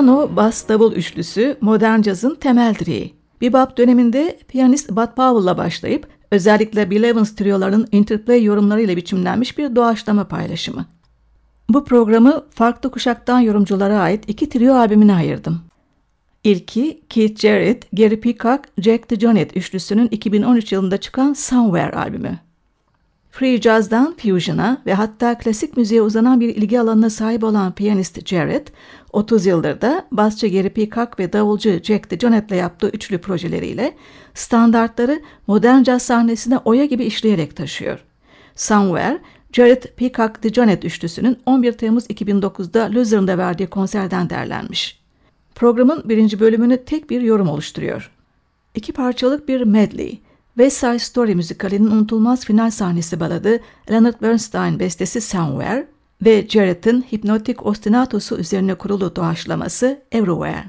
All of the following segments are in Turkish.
Piyano, bas, davul üçlüsü modern cazın temel direği. Bebop döneminde piyanist Bud Powell'la başlayıp özellikle Bill Evans triolarının interplay yorumlarıyla biçimlenmiş bir doğaçlama paylaşımı. Bu programı farklı kuşaktan yorumculara ait iki trio albümüne ayırdım. İlki Keith Jarrett, Gary Peacock, Jack DeJohnette üçlüsünün 2013 yılında çıkan Somewhere albümü. Free Jazz'dan Fusion'a ve hatta klasik müziğe uzanan bir ilgi alanına sahip olan piyanist Jarrett, 30 yıldır da basçı Gary Peacock ve davulcu Jack DeJohnette'le yaptığı üçlü projeleriyle standartları modern caz sahnesine oya gibi işleyerek taşıyor. Somewhere, Jared Peacock DeJohnette üçlüsünün 11 Temmuz 2009'da Luzern'da verdiği konserden derlenmiş. Programın birinci bölümünü tek bir yorum oluşturuyor. İki parçalık bir medley, West Side Story müzikalinin unutulmaz final sahnesi baladı Leonard Bernstein bestesi Somewhere ve Jarrett'ın hipnotik ostinatosu üzerine kurulu doğaçlaması Everywhere.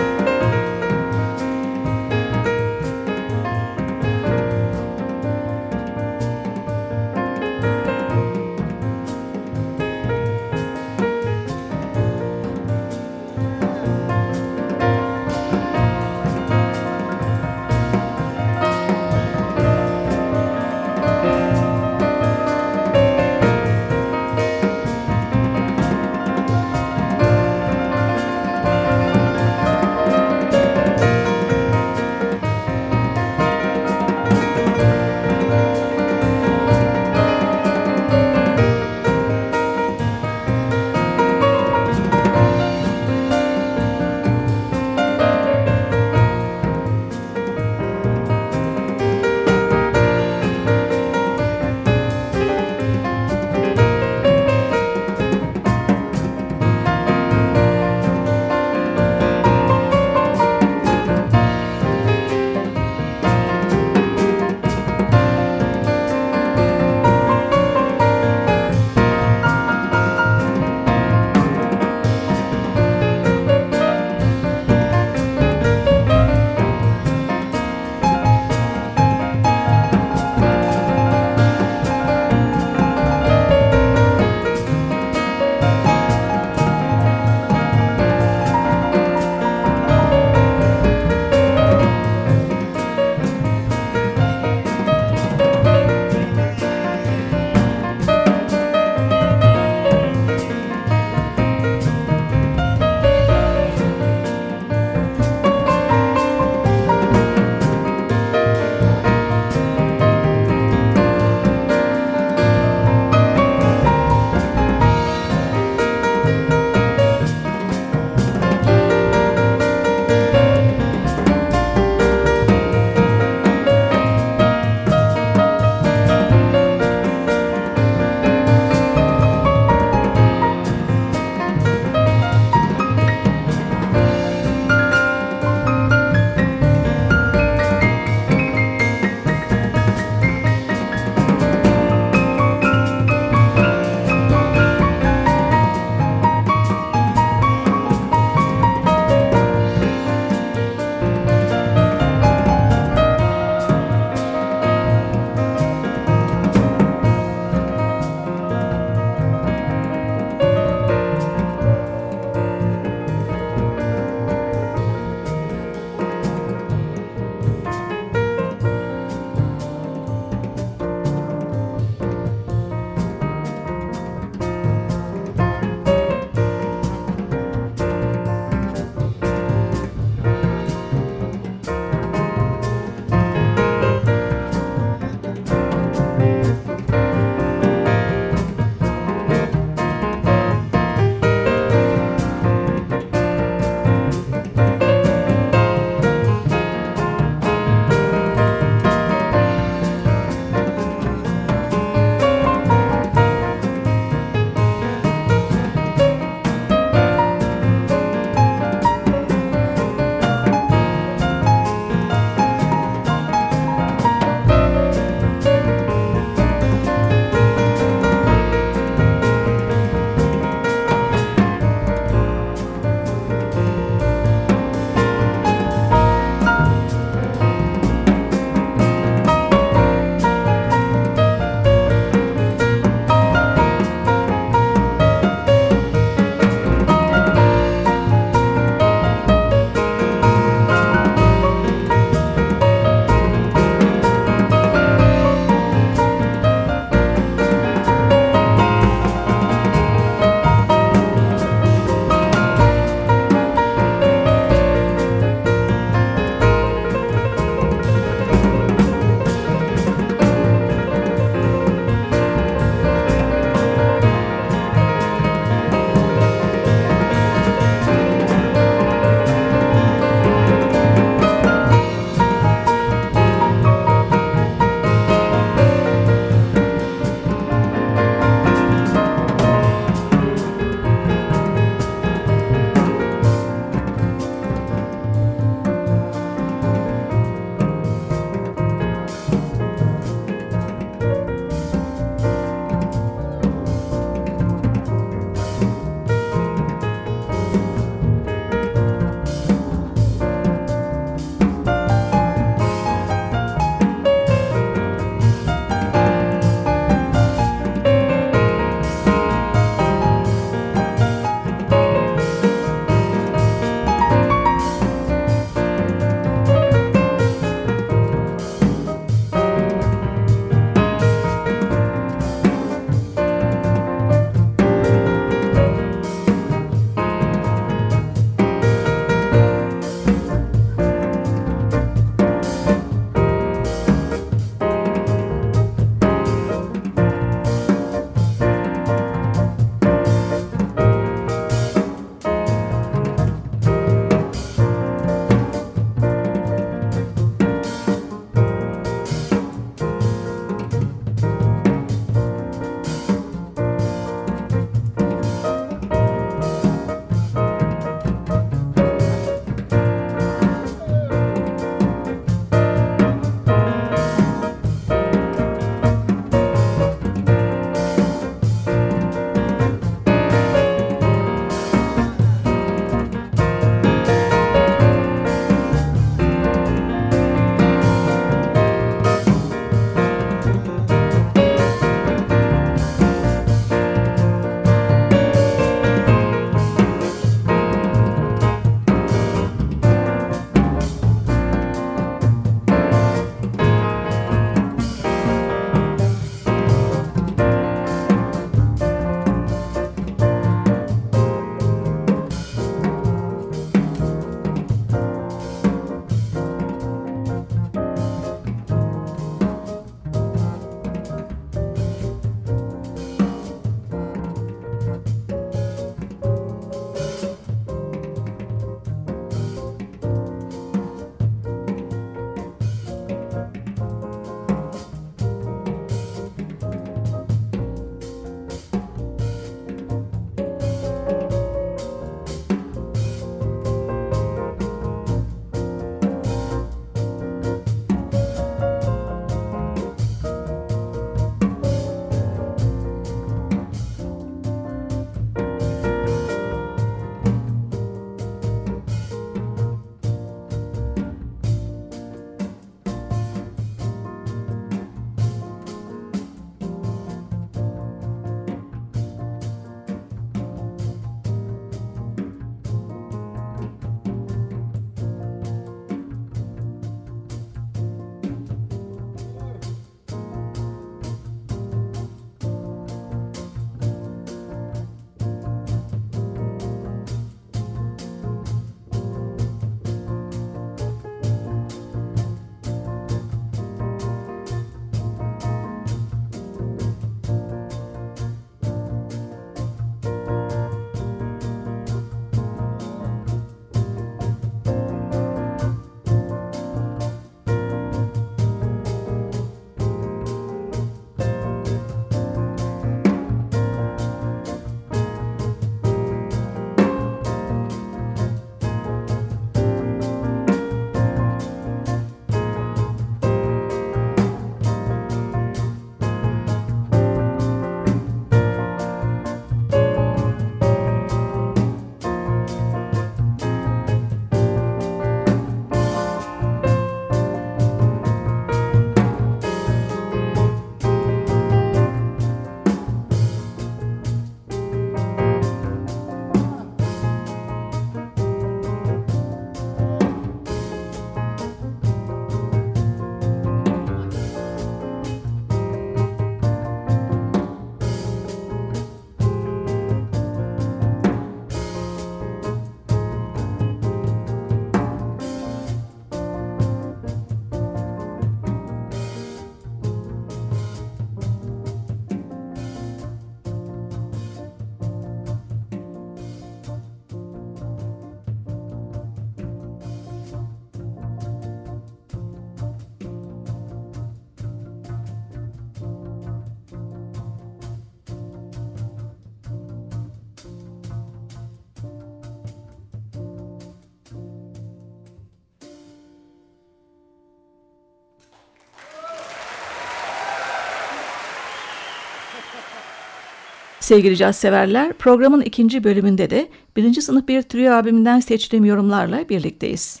Sevgili caz severler, programın ikinci bölümünde de birinci sınıf bir trio albümünden seçtiğim yorumlarla birlikteyiz.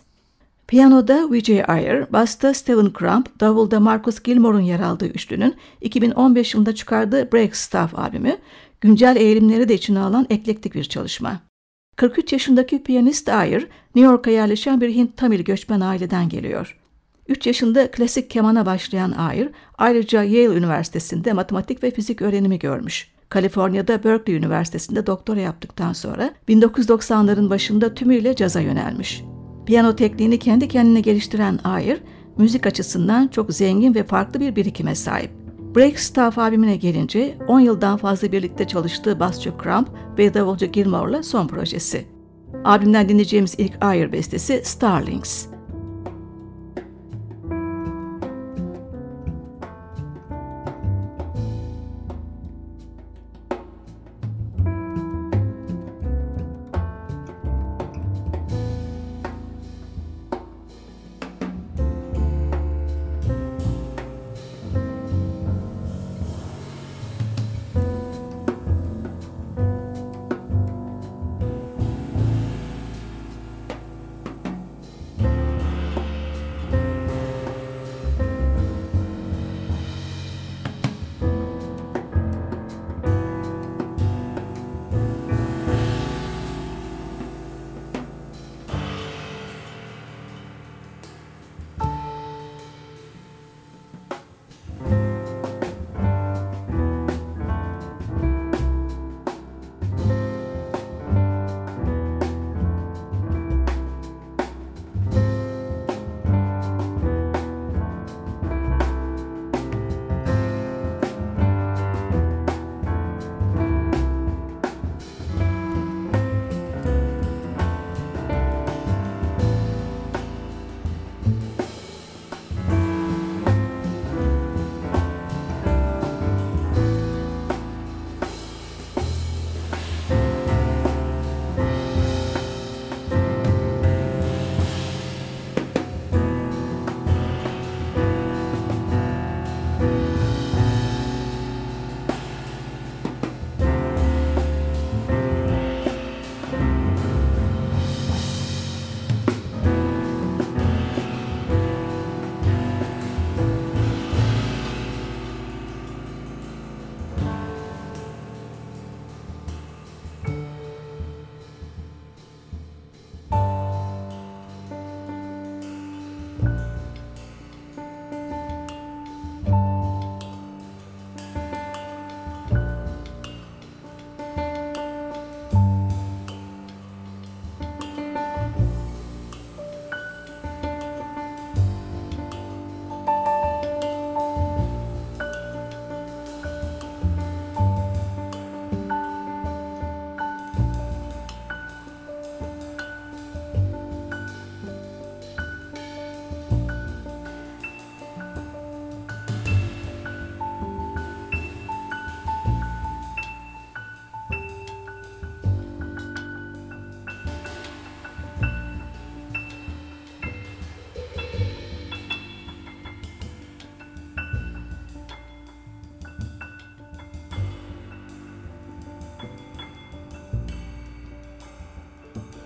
Piyanoda Vijay Iyer, basta Stephen Crump, davulda Marcus Gilmore'un yer aldığı üçlünün 2015 yılında çıkardığı Break Stuff albümü, güncel eğilimleri de içine alan eklektik bir çalışma. 43 yaşındaki piyanist Iyer, New York'a yerleşen bir Hint Tamil göçmen aileden geliyor. 3 yaşında klasik kemana başlayan Ayer, ayrıca Yale Üniversitesi'nde matematik ve fizik öğrenimi görmüş. Kaliforniya'da Berkeley Üniversitesi'nde doktora yaptıktan sonra 1990'ların başında tümüyle caza yönelmiş. Piyano tekniğini kendi kendine geliştiren Ayer, müzik açısından çok zengin ve farklı bir birikime sahip. Break Stuff albümüne gelince 10 yıldan fazla birlikte çalıştığı basçı Crump ve davulcu Gilmore'la son projesi. Albümden dinleyeceğimiz ilk Ayer bestesi Starlings.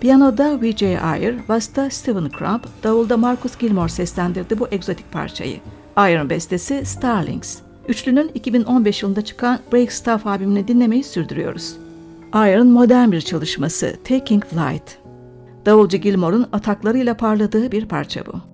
Piyanoda Vijay Iyer, basta Stephen Crump, davulda Marcus Gilmore seslendirdi bu egzotik parçayı. Iyer'ın bestesi Starlings. Üçlünün 2015 yılında çıkan Break Stuff albümünü dinlemeyi sürdürüyoruz. Iyer'ın modern bir çalışması Taking Flight. Davulcu Gilmore'un ataklarıyla parladığı bir parça bu.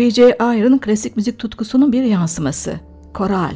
V.J. Ayer'ın klasik müzik tutkusunun bir yansıması. Koral.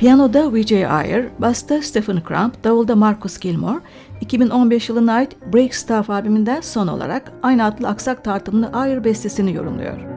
Piyanoda Vijay Iyer, basta Stephen Crump, davulda Marcus Gilmore, 2015 yılına ait Break Stuff albümünden son olarak aynı adlı aksak tartımlı Iyer bestesini yorumluyor.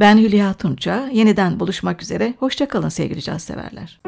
Ben Hülya Tunça. Yeniden buluşmak üzere. Hoşçakalın sevgili caz severler.